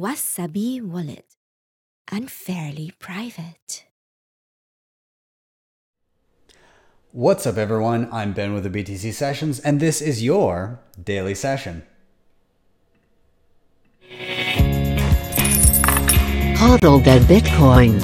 Wasabi Wallet. Unfairly private. What's up, everyone? I'm Ben with the BTC Sessions, and this is your daily session. Hodl the Bitcoin.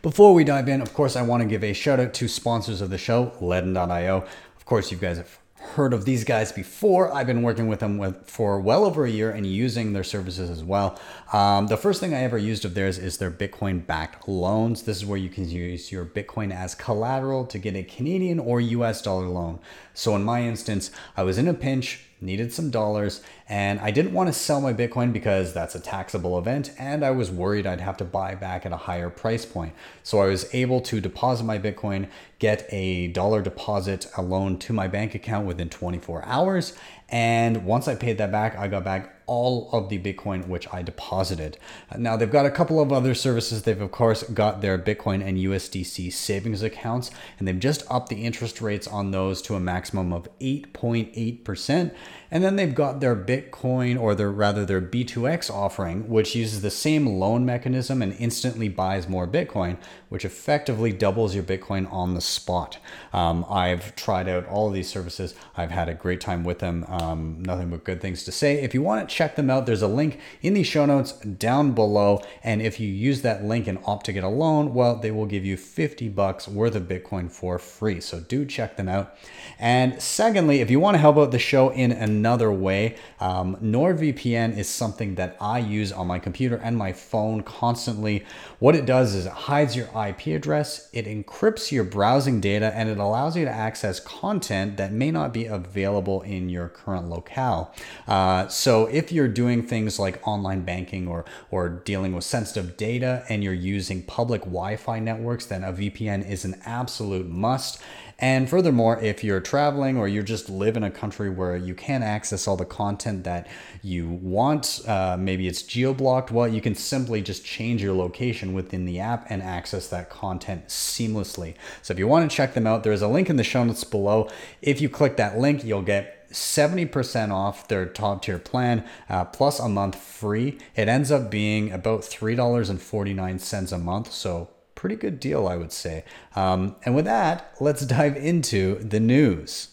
Before we dive in, of course, I want to give a shout out to sponsors of the show, Ledn.io. Of course, you guys have heard of these guys before. I've been working with them with, for well over a year and using their services as well. Um, the first thing I ever used of theirs is their Bitcoin backed loans. This is where you can use your Bitcoin as collateral to get a Canadian or US dollar loan. So in my instance, I was in a pinch, needed some dollars, and I didn't want to sell my Bitcoin because that's a taxable event, and I was worried I'd have to buy back at a higher price point. So I was able to deposit my Bitcoin, get a dollar deposit, a loan to my bank account within 24 hours, and once I paid that back, I got back all of the Bitcoin which I deposited. Now they've got a couple of other services. They've of course got their Bitcoin and USDC savings accounts, and they've just upped the interest rates on those to a maximum of 8.8%. And then they've got their Bitcoin, or their rather their B2X offering, which uses the same loan mechanism and instantly buys more Bitcoin, which effectively doubles your Bitcoin on the spot. Um, I've tried out all of these services. I've had a great time with them. Nothing but good things to say. If you want to check them out, there's a link in the show notes down below. And if you use that link and opt to get a loan, well, they will give you 50 bucks worth of Bitcoin for free. So do check them out. And secondly, if you want to help out the show in another way, um, NordVPN is something that I use on my computer and my phone constantly. What it does is it hides your IP address, it encrypts your browsing data, and it allows you to access content that may not be available in your current locale. Uh, so if you're doing things like online banking or, or dealing with sensitive data and you're using public Wi Fi networks, then a VPN is an absolute must. And furthermore, if you're traveling or you just live in a country where you can't access all the content that you want, uh, maybe it's geo blocked, well, you can simply just change your location within the app and access that content seamlessly. So if you want to check them out, there's a link in the show notes below. If you click that link, you'll get 70% off their top tier plan uh, plus a month free. It ends up being about $3.49 a month. So pretty good deal, I would say. Um, and with that, let's dive into the news.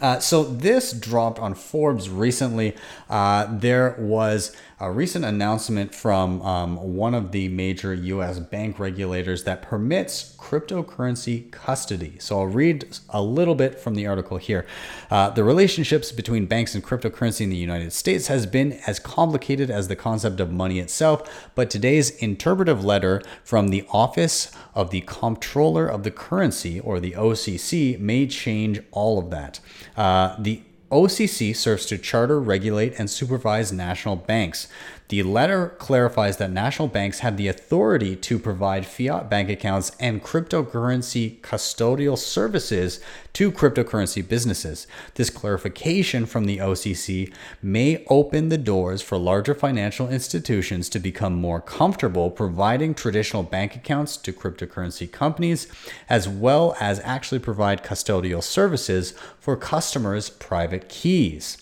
Uh, so this dropped on Forbes recently. Uh, there was a recent announcement from um, one of the major US bank regulators that permits cryptocurrency custody. So I'll read a little bit from the article here. Uh, the relationships between banks and cryptocurrency in the United States has been as complicated as the concept of money itself, but today's interpretive letter from the Office of the Comptroller of the Currency, or the OCC, may change all of that. Uh, the OCC serves to charter, regulate, and supervise national banks. The letter clarifies that national banks have the authority to provide fiat bank accounts and cryptocurrency custodial services to cryptocurrency businesses. This clarification from the OCC may open the doors for larger financial institutions to become more comfortable providing traditional bank accounts to cryptocurrency companies, as well as actually provide custodial services for customers' private keys.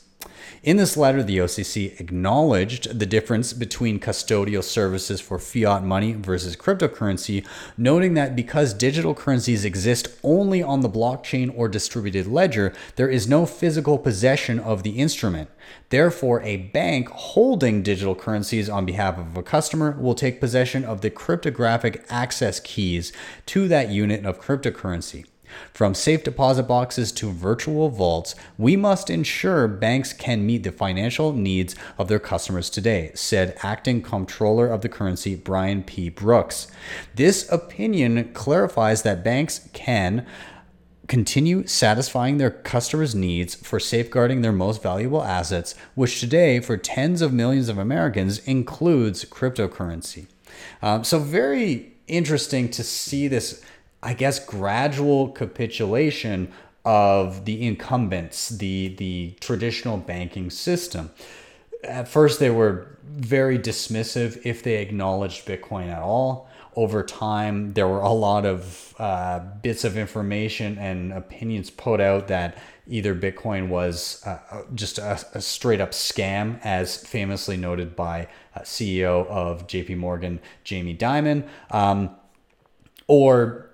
In this letter, the OCC acknowledged the difference between custodial services for fiat money versus cryptocurrency, noting that because digital currencies exist only on the blockchain or distributed ledger, there is no physical possession of the instrument. Therefore, a bank holding digital currencies on behalf of a customer will take possession of the cryptographic access keys to that unit of cryptocurrency. From safe deposit boxes to virtual vaults, we must ensure banks can meet the financial needs of their customers today, said acting comptroller of the currency Brian P. Brooks. This opinion clarifies that banks can continue satisfying their customers' needs for safeguarding their most valuable assets, which today, for tens of millions of Americans, includes cryptocurrency. Um, so, very interesting to see this I guess, gradual capitulation of the incumbents, the the traditional banking system. At first, they were very dismissive if they acknowledged Bitcoin at all, over time, there were a lot of uh, bits of information and opinions put out that either Bitcoin was uh, just a, a, straight up scam, as famously noted by uh, CEO of JP Morgan, Jamie Dimon, um, or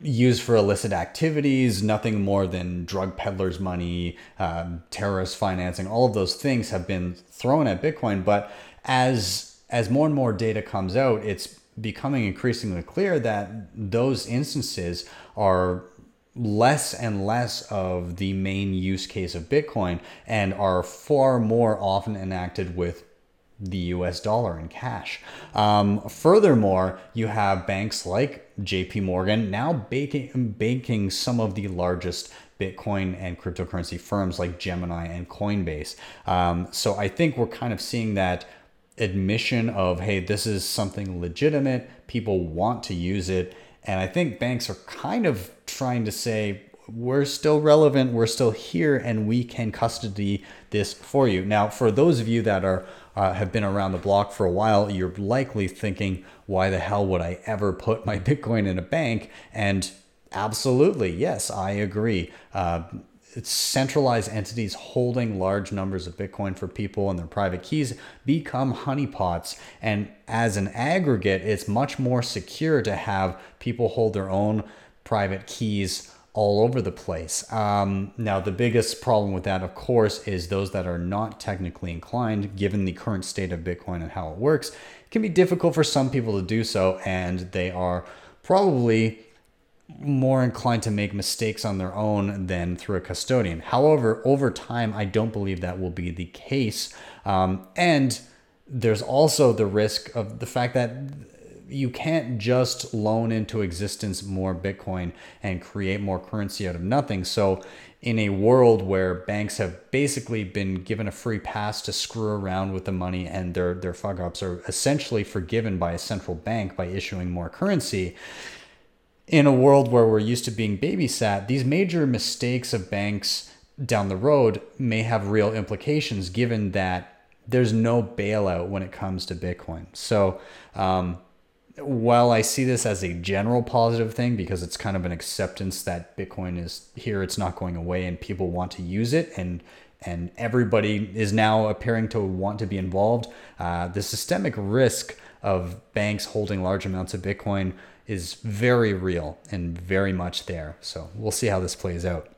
used for illicit activities, nothing more than drug peddlers' money, um, terrorist financing, all of those things have been thrown at Bitcoin. But as as more and more data comes out, it's becoming increasingly clear that those instances are less and less of the main use case of Bitcoin and are far more often enacted with the US dollar in cash. Um, furthermore, you have banks like JP Morgan now baking, banking some of the largest Bitcoin and cryptocurrency firms like Gemini and Coinbase. Um, so I think we're kind of seeing that admission of, hey, this is something legitimate, people want to use it. And I think banks are kind of trying to say, we're still relevant, we're still here, and we can custody this for you. Now, for those of you that are uh, have been around the block for a while, you're likely thinking, why the hell would I ever put my Bitcoin in a bank? And absolutely, yes, I agree. Uh, centralized entities holding large numbers of Bitcoin for people and their private keys become honeypots. And as an aggregate, it's much more secure to have people hold their own private keys all over the place. Um, now, the biggest problem with that, of course, is those that are not technically inclined, given the current state of Bitcoin and how it works. It can be difficult for some people to do so, and they are probably more inclined to make mistakes on their own than through a custodian. However, over time, I don't believe that will be the case. Um, and there's also the risk of the fact that you can't just loan into existence more Bitcoin and create more currency out of nothing. So, in a world where banks have basically been given a free pass to screw around with the money and their, their fuck ups are essentially forgiven by a central bank by issuing more currency, in a world where we're used to being babysat, these major mistakes of banks down the road may have real implications given that there's no bailout when it comes to Bitcoin. So, um, while I see this as a general positive thing because it's kind of an acceptance that Bitcoin is here, it's not going away, and people want to use it, and and everybody is now appearing to want to be involved. Uh, the systemic risk of banks holding large amounts of Bitcoin is very real and very much there. So we'll see how this plays out.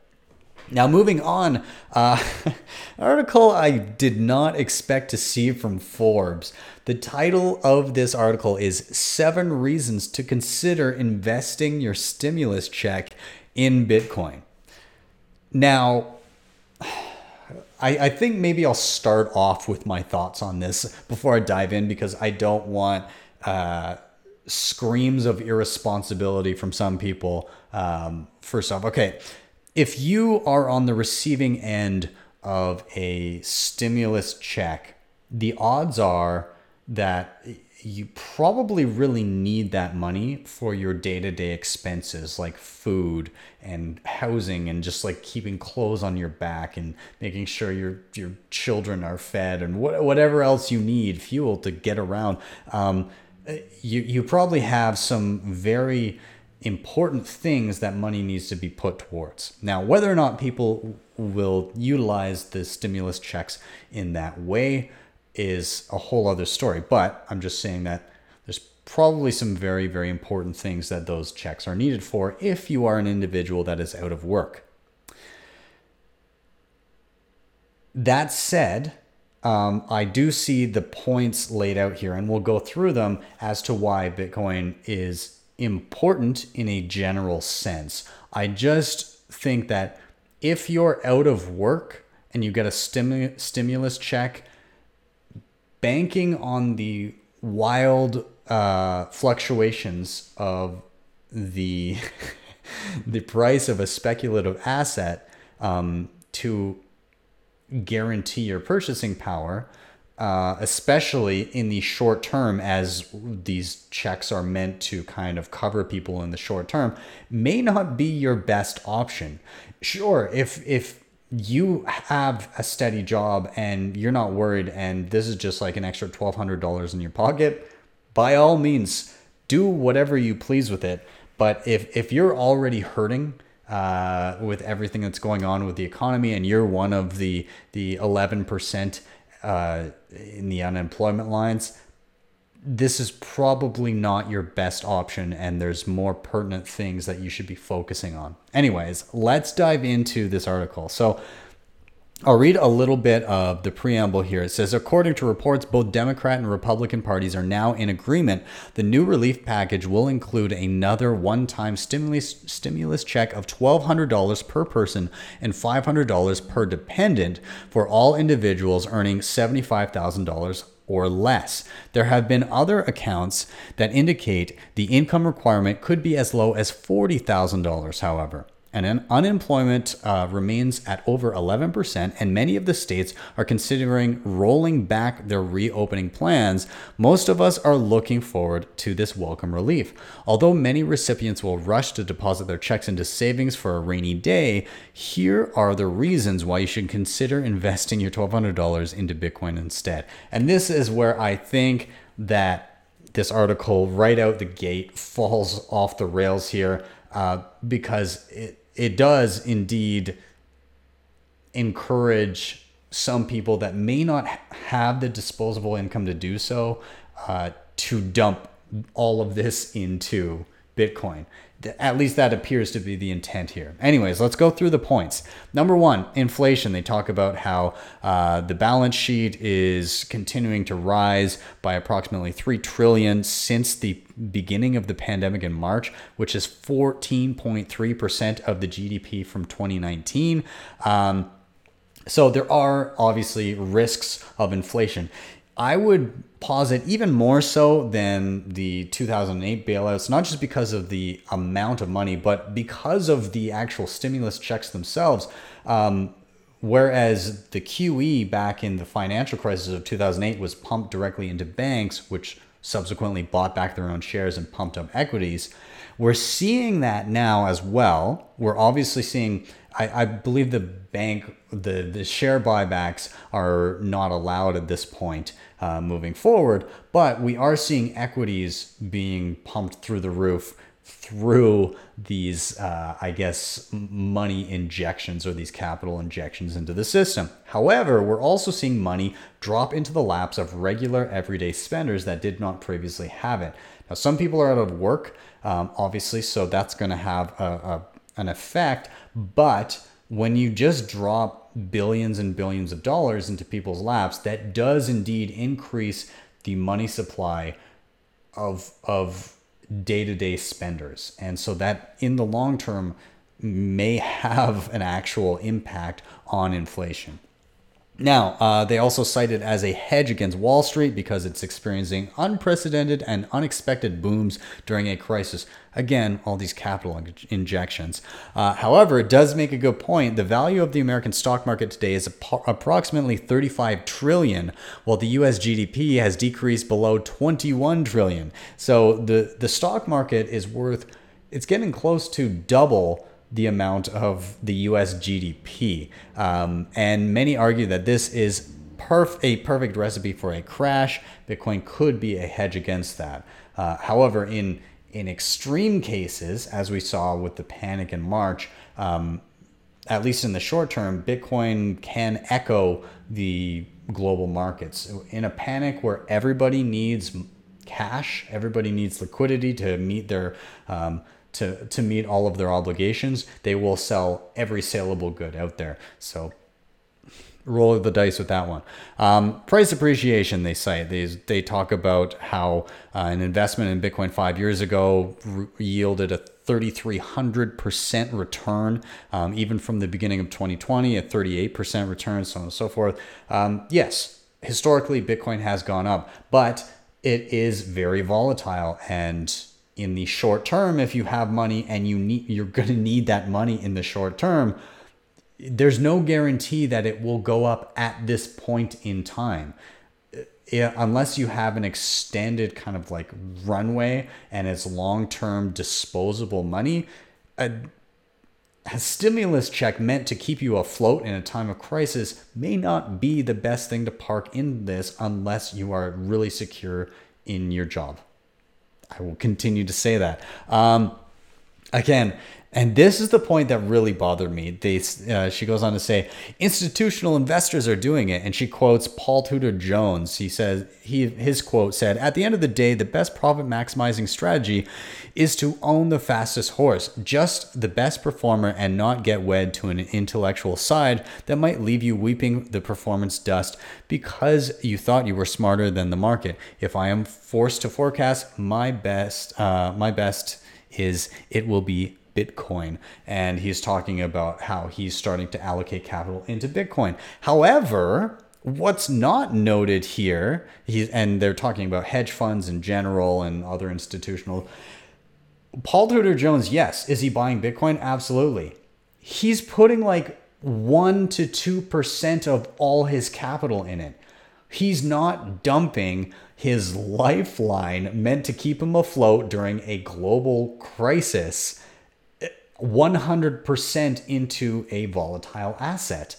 Now, moving on, uh, article I did not expect to see from Forbes. The title of this article is Seven Reasons to Consider Investing Your Stimulus Check in Bitcoin. Now, I, I think maybe I'll start off with my thoughts on this before I dive in because I don't want uh, screams of irresponsibility from some people. Um, first off, okay, if you are on the receiving end of a stimulus check, the odds are that you probably really need that money for your day-to-day expenses like food and housing and just like keeping clothes on your back and making sure your your children are fed and what, whatever else you need fuel to get around. Um, you you probably have some very important things that money needs to be put towards. Now, whether or not people will utilize the stimulus checks in that way is a whole other story. But I'm just saying that there's probably some very, very important things that those checks are needed for if you are an individual that is out of work. That said, um, I do see the points laid out here, and we'll go through them as to why Bitcoin is important in a general sense. I just think that if you're out of work and you get a stimu- stimulus check, banking on the wild uh, fluctuations of the the price of a speculative asset um, to guarantee your purchasing power, uh, especially in the short term, as these checks are meant to kind of cover people in the short term, may not be your best option. Sure, if if you have a steady job and you're not worried, and this is just like an extra twelve hundred dollars in your pocket, by all means, do whatever you please with it. But if if you're already hurting uh, with everything that's going on with the economy, and you're one of the the 11 percent uh, in the unemployment lines, this is probably not your best option, and there's more pertinent things that you should be focusing on. Anyways, let's dive into this article. So. I'll read a little bit of the preamble here. It says, according to reports, both Democrat and Republican parties are now in agreement. The new relief package will include another one-time stimulus stimulus check of $1,200 per person and $500 per dependent for all individuals earning $75,000 or less. There have been other accounts that indicate the income requirement could be as low as $40,000, however and unemployment uh, remains at over 11%, and many of the states are considering rolling back their reopening plans. Most of us are looking forward to this welcome relief. Although many recipients will rush to deposit their checks into savings for a rainy day, here are the reasons why you should consider investing your $1,200 into Bitcoin instead. And this is where I think that this article, right out the gate, falls off the rails here. Uh, because it it does indeed encourage some people that may not have the disposable income to do so uh, to dump all of this into Bitcoin. At least that appears to be the intent here. Anyways, let's go through the points. Number one, inflation. They talk about how uh, the balance sheet is continuing to rise by approximately three trillion since the beginning of the pandemic in March, which is 14.3% of the GDP from 2019. Um, so there are obviously risks of inflation. I would posit even more so than the 2008 bailouts, not just because of the amount of money, but because of the actual stimulus checks themselves. Um, whereas the QE back in the financial crisis of 2008 was pumped directly into banks, which subsequently bought back their own shares and pumped up equities. We're seeing that now as well. We're obviously seeing, I, I believe the bank, the, the share buybacks are not allowed at this point uh, moving forward. But we are seeing equities being pumped through the roof through these, uh, I guess, money injections or these capital injections into the system. However, we're also seeing money drop into the laps of regular everyday spenders that did not previously have it. Now, some people are out of work, um, obviously, so that's going to have a, a, an effect. But when you just drop billions and billions of dollars into people's laps, that does indeed increase the money supply of of day-to-day spenders. And so that in the long term may have an actual impact on inflation. Now, uh, they also cite it as a hedge against Wall Street because it's experiencing unprecedented and unexpected booms during a crisis. Again, all these capital injections. Uh, however, it does make a good point. The value of the American stock market today is ap- approximately 35 trillion, while the U.S. GDP has decreased below 21 trillion. So the the stock market is worth. It's getting close to double the amount of the US GDP. Um, and many argue that this is perf- a perfect recipe for a crash. Bitcoin could be a hedge against that. Uh, however, in in extreme cases, as we saw with the panic in March, um, at least in the short term, Bitcoin can echo the global markets. In a panic where everybody needs cash, everybody needs liquidity to meet their um, to, to meet all of their obligations, they will sell every saleable good out there. So roll the dice with that one. Um, price appreciation, they cite. They, they talk about how uh, an investment in Bitcoin five years ago re- yielded a 3,300% return, um, even from the beginning of 2020, a 38% return, so on and so forth. Um, yes, historically, Bitcoin has gone up, but it is very volatile and in the short term if you have money and you need you're going to need that money in the short term there's no guarantee that it will go up at this point in time. Unless you have an extended kind of like runway and it's long-term disposable money a, a stimulus check meant to keep you afloat in a time of crisis may not be the best thing to park in this unless you are really secure in your job I will continue to say that. Um, again, and this is the point that really bothered me. They, uh, she goes on to say, institutional investors are doing it, and she quotes Paul Tudor Jones. He says he his quote said, "At the end of the day, the best profit maximizing strategy is to own the fastest horse, just the best performer, and not get wed to an intellectual side that might leave you weeping the performance dust because you thought you were smarter than the market. If I am forced to forecast, my best, uh, my best." is it will be Bitcoin. And he's talking about how he's starting to allocate capital into Bitcoin. However, what's not noted here, he's, and they're talking about hedge funds in general and other institutional. Paul Tudor Jones, yes. Is he buying Bitcoin? Absolutely. He's putting like 1 to 2% of all his capital in it. He's not dumping his lifeline meant to keep him afloat during a global crisis 100% into a volatile asset.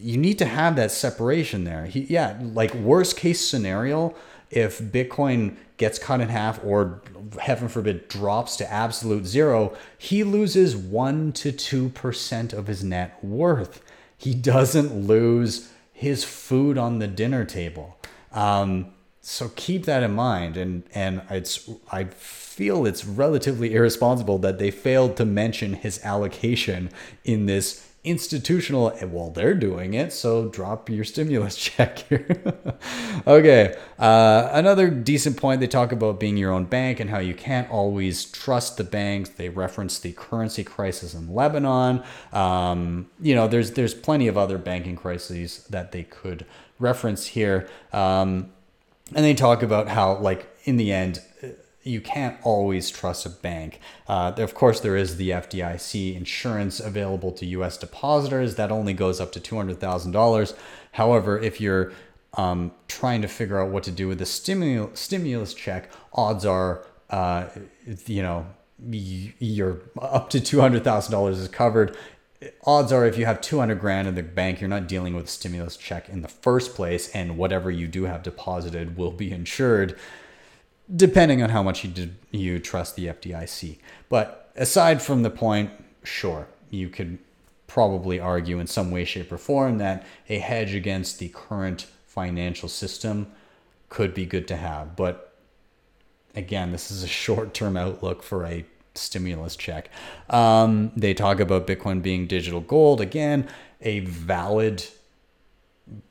You need to have that separation there. He, yeah, like worst case scenario, if Bitcoin gets cut in half or heaven forbid drops to absolute zero, he loses 1 to 2% of his net worth. He doesn't lose his food on the dinner table. Um, so keep that in mind and and it's i feel it's relatively irresponsible that they failed to mention his allocation in this institutional well they're doing it so drop your stimulus check here. Okay uh, another decent point they talk about being your own bank and how you can't always trust the banks they reference the currency crisis in lebanon. Um, you know there's there's plenty of other banking crises that they could reference here. Um, and they talk about how like in the end you can't always trust a bank. Uh, of course, there is the FDIC insurance available to U.S. depositors that only goes up to two hundred thousand dollars. However, if you're um, trying to figure out what to do with the stimulus stimulus check, odds are, uh, you know, you're up to two hundred thousand dollars is covered odds are if you have 200 grand in the bank you're not dealing with a stimulus check in the first place and whatever you do have deposited will be insured depending on how much you did, you trust the FDIC but aside from the point sure you could probably argue in some way shape or form that a hedge against the current financial system could be good to have but again this is a short-term outlook for a stimulus check. Um, they talk about Bitcoin being digital gold. Again, a valid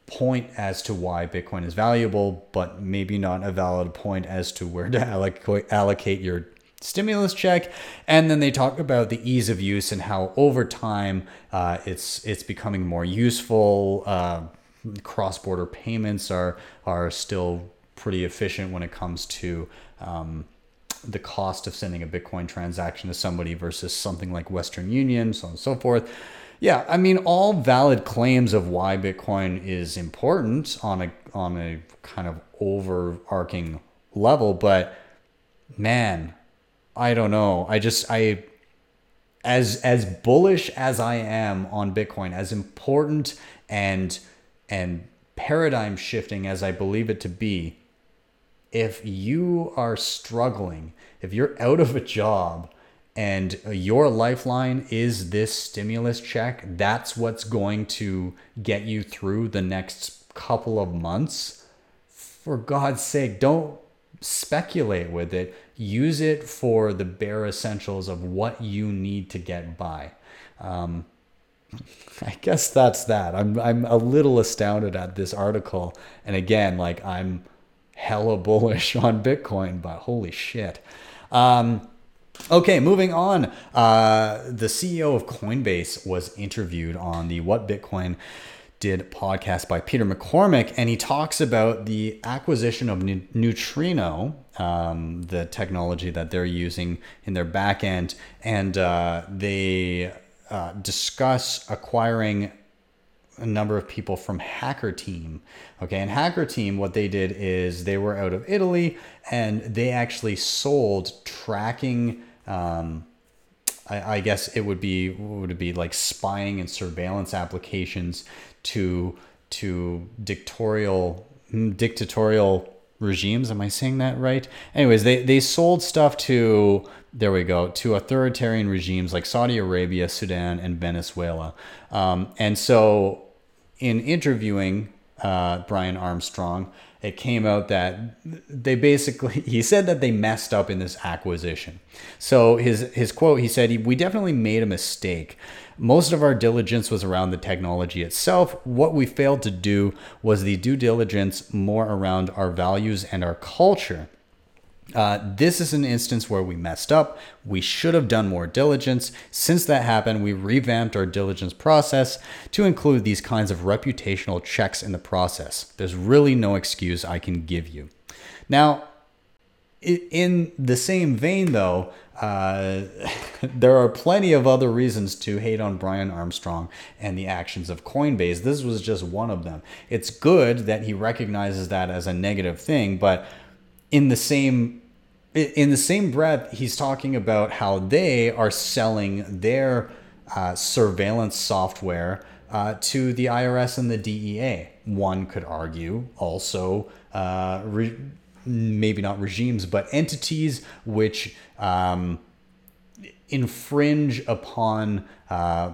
point as to why Bitcoin is valuable, but maybe not a valid point as to where to allocate, your stimulus check. And then they talk about the ease of use and how over time uh, it's it's becoming more useful. Uh, cross-border payments are are still pretty efficient when it comes to um, the cost of sending a Bitcoin transaction to somebody versus something like Western Union, so on and so forth. Yeah, I mean, all valid claims of why Bitcoin is important on a on a kind of overarching level, but man, I don't know. I just I as as bullish as I am on Bitcoin, as important and and paradigm shifting as I believe it to be, if you are struggling, if you're out of a job and your lifeline is this stimulus check, that's what's going to get you through the next couple of months. For God's sake, don't speculate with it. Use it for the bare essentials of what you need to get by. Um, I guess that's that. I'm I'm a little astounded at this article, and again, like I'm hella bullish on Bitcoin, but holy shit. Um, okay, moving on. Uh, the CEO of Coinbase was interviewed on the What Bitcoin Did podcast by Peter McCormack, and he talks about the acquisition of Neutrino, um, the technology that they're using in their backend, and uh, they uh, discuss acquiring a number of people from Hacking Team. Okay, and Hacking Team, what they did is they were out of Italy and they actually sold tracking. Um, I, I guess it would be would it be like spying and surveillance applications to to dictatorial dictatorial regimes. Am I saying that right? Anyways, they, they sold stuff to, there we go, to authoritarian regimes like Saudi Arabia, Sudan, and Venezuela. Um, and so in interviewing uh, Brian Armstrong, it came out that they basically he said that they messed up in this acquisition. So his his quote he said we definitely made a mistake. Most of our diligence was around the technology itself. What we failed to do was the due diligence more around our values and our culture. Uh, this is an instance where we messed up. We should have done more diligence. Since that happened, we revamped our diligence process to include these kinds of reputational checks in the process. There's really no excuse I can give you. Now, in the same vein, though, uh, there are plenty of other reasons to hate on Brian Armstrong and the actions of Coinbase. This was just one of them. It's good that he recognizes that as a negative thing, but in the same in the same breath, he's talking about how they are selling their uh, surveillance software uh, to the IRS and the DEA. One could argue also, uh, re- maybe not regimes, but entities which um, infringe upon uh,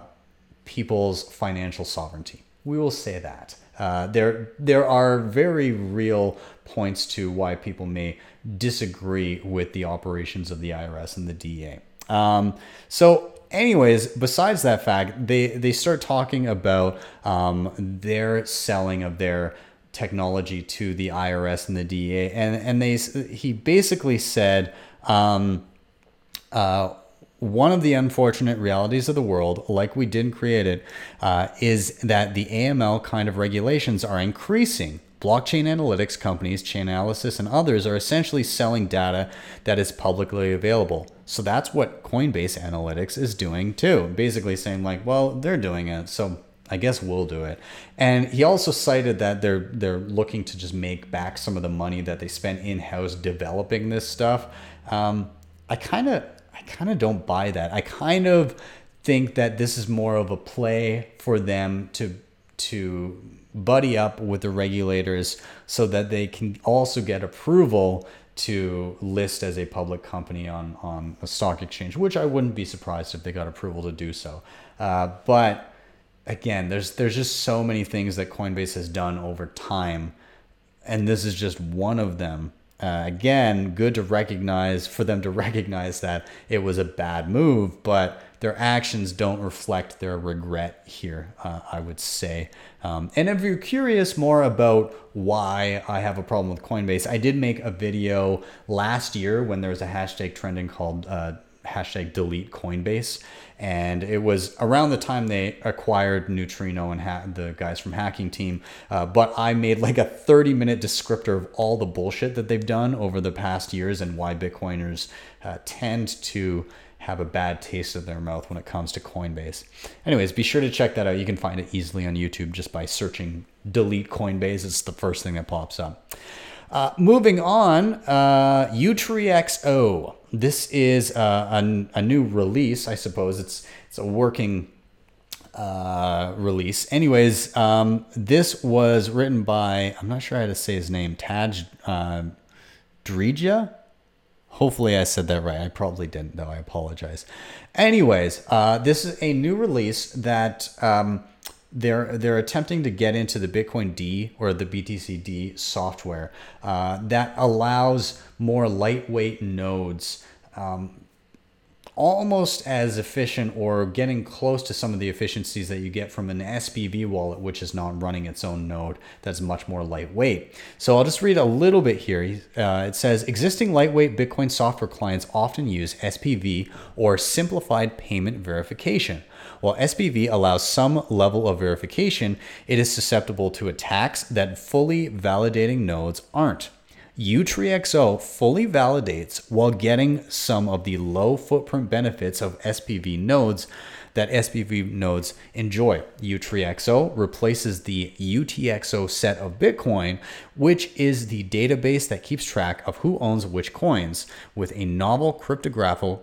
people's financial sovereignty. We will say that. Uh, there, there are very real points to why people may disagree with the operations of the IRS and the DEA. Um, so, anyways, besides that fact, they they start talking about um, their selling of their technology to the IRS and the DEA, and and they he basically said. Um, uh, one of the unfortunate realities of the world, like we didn't create it, uh, is that the AML kind of regulations are increasing Blockchain analytics companies, Chainalysis, and others are essentially selling data that is publicly available. So that's what Coinbase Analytics is doing too. Basically saying like, well, they're doing it, so I guess we'll do it. And he also cited that they're they're looking to just make back some of the money that they spent in house developing this stuff. Um, I kind of I kind of don't buy that. I kind of think that this is more of a play for them to to buddy up with the regulators so that they can also get approval to list as a public company on, on a stock exchange, which I wouldn't be surprised if they got approval to do so. Uh, but again, there's there's just so many things that Coinbase has done over time, and this is just one of them. Uh, again, good to recognize for them to recognize that it was a bad move, but their actions don't reflect their regret here, uh, I would say. Um, and if you're curious more about why I have a problem with Coinbase, I did make a video last year when there was a hashtag trending called uh, hashtag delete Coinbase. And it was around the time they acquired Neutrino and ha- the guys from Hacking Team. Uh, but I made like a 30 minute descriptor of all the bullshit that they've done over the past years and why Bitcoiners uh, tend to have a bad taste of their mouth when it comes to Coinbase. Anyways, be sure to check that out. You can find it easily on YouTube just by searching delete Coinbase. It's the first thing that pops up. Uh, moving on, uh, Utreexo. This is uh, a, a, new release, I suppose. It's it's a working uh, release. Anyways, um, this was written by I'm not sure how to say his name, Tadge uh, Dryja. Hopefully, I said that right. I probably didn't, though. I apologize. Anyways, uh, this is a new release that um, they're they're attempting to get into the Bitcoin D or the BTCD software uh, that allows more lightweight nodes. Um, almost as efficient or getting close to some of the efficiencies that you get from an SPV wallet, which is not running its own node that's much more lightweight. So I'll just read a little bit here. Uh, it says existing lightweight Bitcoin software clients often use SPV or simplified payment verification. While SPV allows some level of verification, it is susceptible to attacks that fully validating nodes aren't. Utreexo fully validates while getting some of the low footprint benefits of SPV nodes that SPV nodes enjoy. Utreexo replaces the UTXO set of Bitcoin, which is the database that keeps track of who owns which coins, with a novel cryptographic,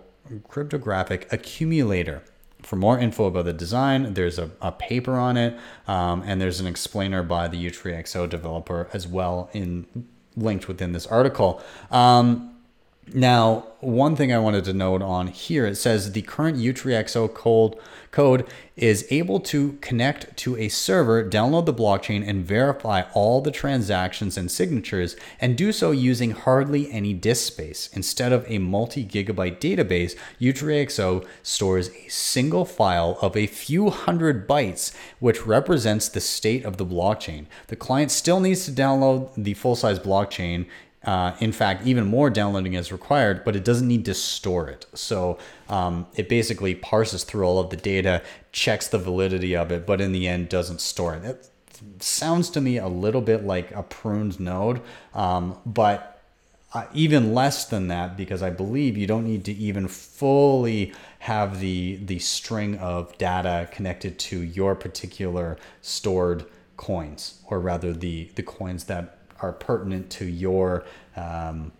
cryptographic accumulator. For more info about the design, there's a, a paper on it, um, and there's an explainer by the Utreexo developer as well in linked within this article. Um, now, one thing I wanted to note on here it says the current Utreexo code, is able to connect to a server, download the blockchain, and verify all the transactions and signatures, and do so using hardly any disk space. Instead of a multi gigabyte database, Utreexo stores a single file of a few hundred bytes, which represents the state of the blockchain. The client still needs to download the full size blockchain uh, in fact, even more downloading is required, but it doesn't need to store it. So um, it basically parses through all of the data, checks the validity of it, but in the end doesn't store it. It sounds to me a little bit like a pruned node, um, but uh, even less than that because I believe you don't need to even fully have the the string of data connected to your particular stored coins, or rather the the coins that are pertinent to your um,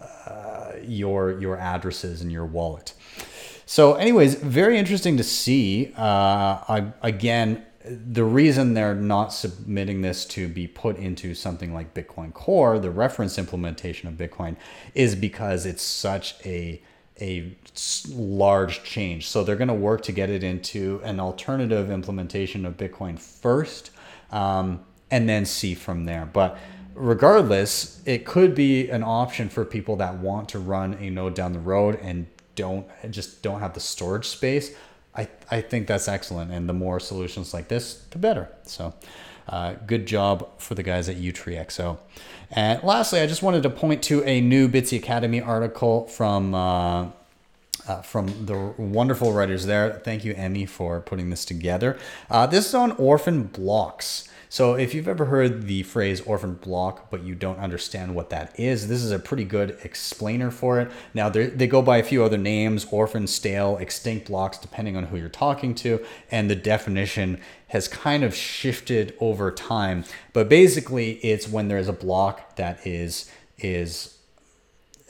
uh, your your addresses and your wallet. So, anyways, very interesting to see. Uh, I, again, the reason they're not submitting this to be put into something like Bitcoin Core, the reference implementation of Bitcoin, is because it's such a a large change. So they're going to work to get it into an alternative implementation of Bitcoin first. Um, and then see from there. But regardless, it could be an option for people that want to run a node down the road and don't just don't have the storage space. I, I think that's excellent. And the more solutions like this, the better. So uh, good job for the guys at Utreexo. And lastly, I just wanted to point to a new Bitsy Academy article from uh, uh, from the wonderful writers there. Thank you, Emmy, for putting this together. Uh, this is on orphan blocks. So if you've ever heard the phrase orphan block, but you don't understand what that is, this is a pretty good explainer for it. Now they go by a few other names, orphan, stale, extinct blocks, depending on who you're talking to. And the definition has kind of shifted over time. But basically it's when there's a block that is, is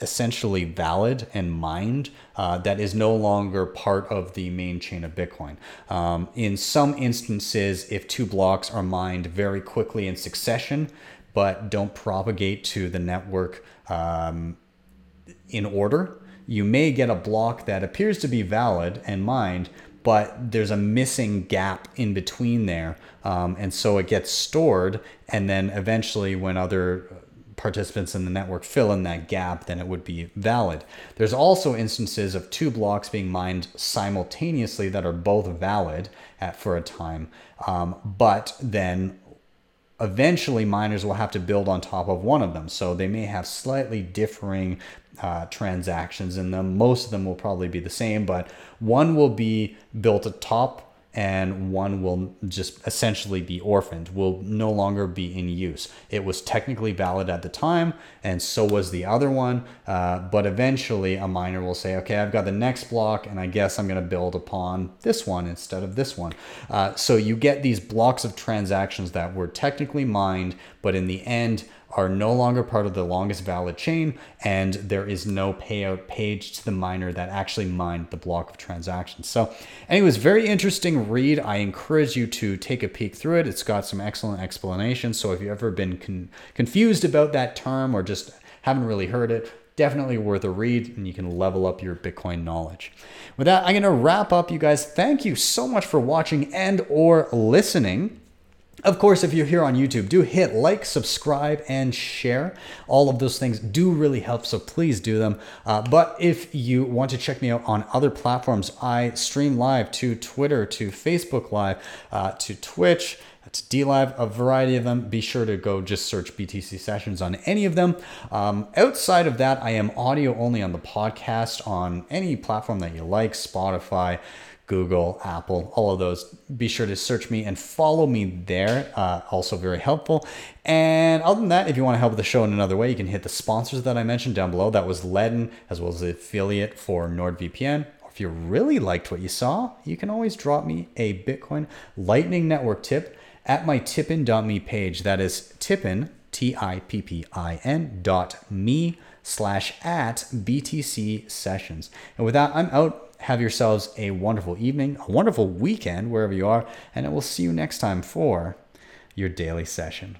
essentially valid and mined uh, that is no longer part of the main chain of Bitcoin. Um, in some instances, if two blocks are mined very quickly in succession, but don't propagate to the network um, in order, you may get a block that appears to be valid and mined, but there's a missing gap in between there. Um, and so it gets stored. And then eventually, when other participants in the network fill in that gap, then it would be valid. There's also instances of two blocks being mined simultaneously that are both valid at, for a time, um, but then eventually miners will have to build on top of one of them. So they may have slightly differing uh, transactions in them. Most of them will probably be the same, but one will be built atop and one will just essentially be orphaned, will no longer be in use. It was technically valid at the time, and so was the other one, uh, but eventually a miner will say, okay, I've got the next block, and I guess I'm going to build upon this one instead of this one. Uh, so you get these blocks of transactions that were technically mined, but in the end, are no longer part of the longest valid chain, and there is no payout page to the miner that actually mined the block of transactions. So, anyways, very interesting read. I encourage you to take a peek through it. It's got some excellent explanations. So, if you've ever been con- confused about that term or just haven't really heard it, definitely worth a read and you can level up your Bitcoin knowledge. With that, I'm going to wrap up you guys. Thank you so much for watching and or listening. Of course, if you're here on YouTube, do hit like, subscribe, and share. All of those things do really help, so please do them. Uh, but if you want to check me out on other platforms, I stream live to Twitter, to Facebook Live, uh, to Twitch, to DLive, a variety of them. Be sure to go just search BTC sessions on any of them. Um, outside of that, I am audio only on the podcast on any platform that you like, Spotify. Google, Apple, all of those. Be sure to search me and follow me there. Uh, also, very helpful. And other than that, if you want to help with the show in another way, you can hit the sponsors that I mentioned down below. That was Ledn, as well as the affiliate for NordVPN. Or if you really liked what you saw, you can always drop me a Bitcoin Lightning Network tip at my tippin.me page. That is tippin, T I P P I N dot me slash at BTC sessions. And with that, I'm out. Have yourselves a wonderful evening, a wonderful weekend, wherever you are, and I will see you next time for your daily session.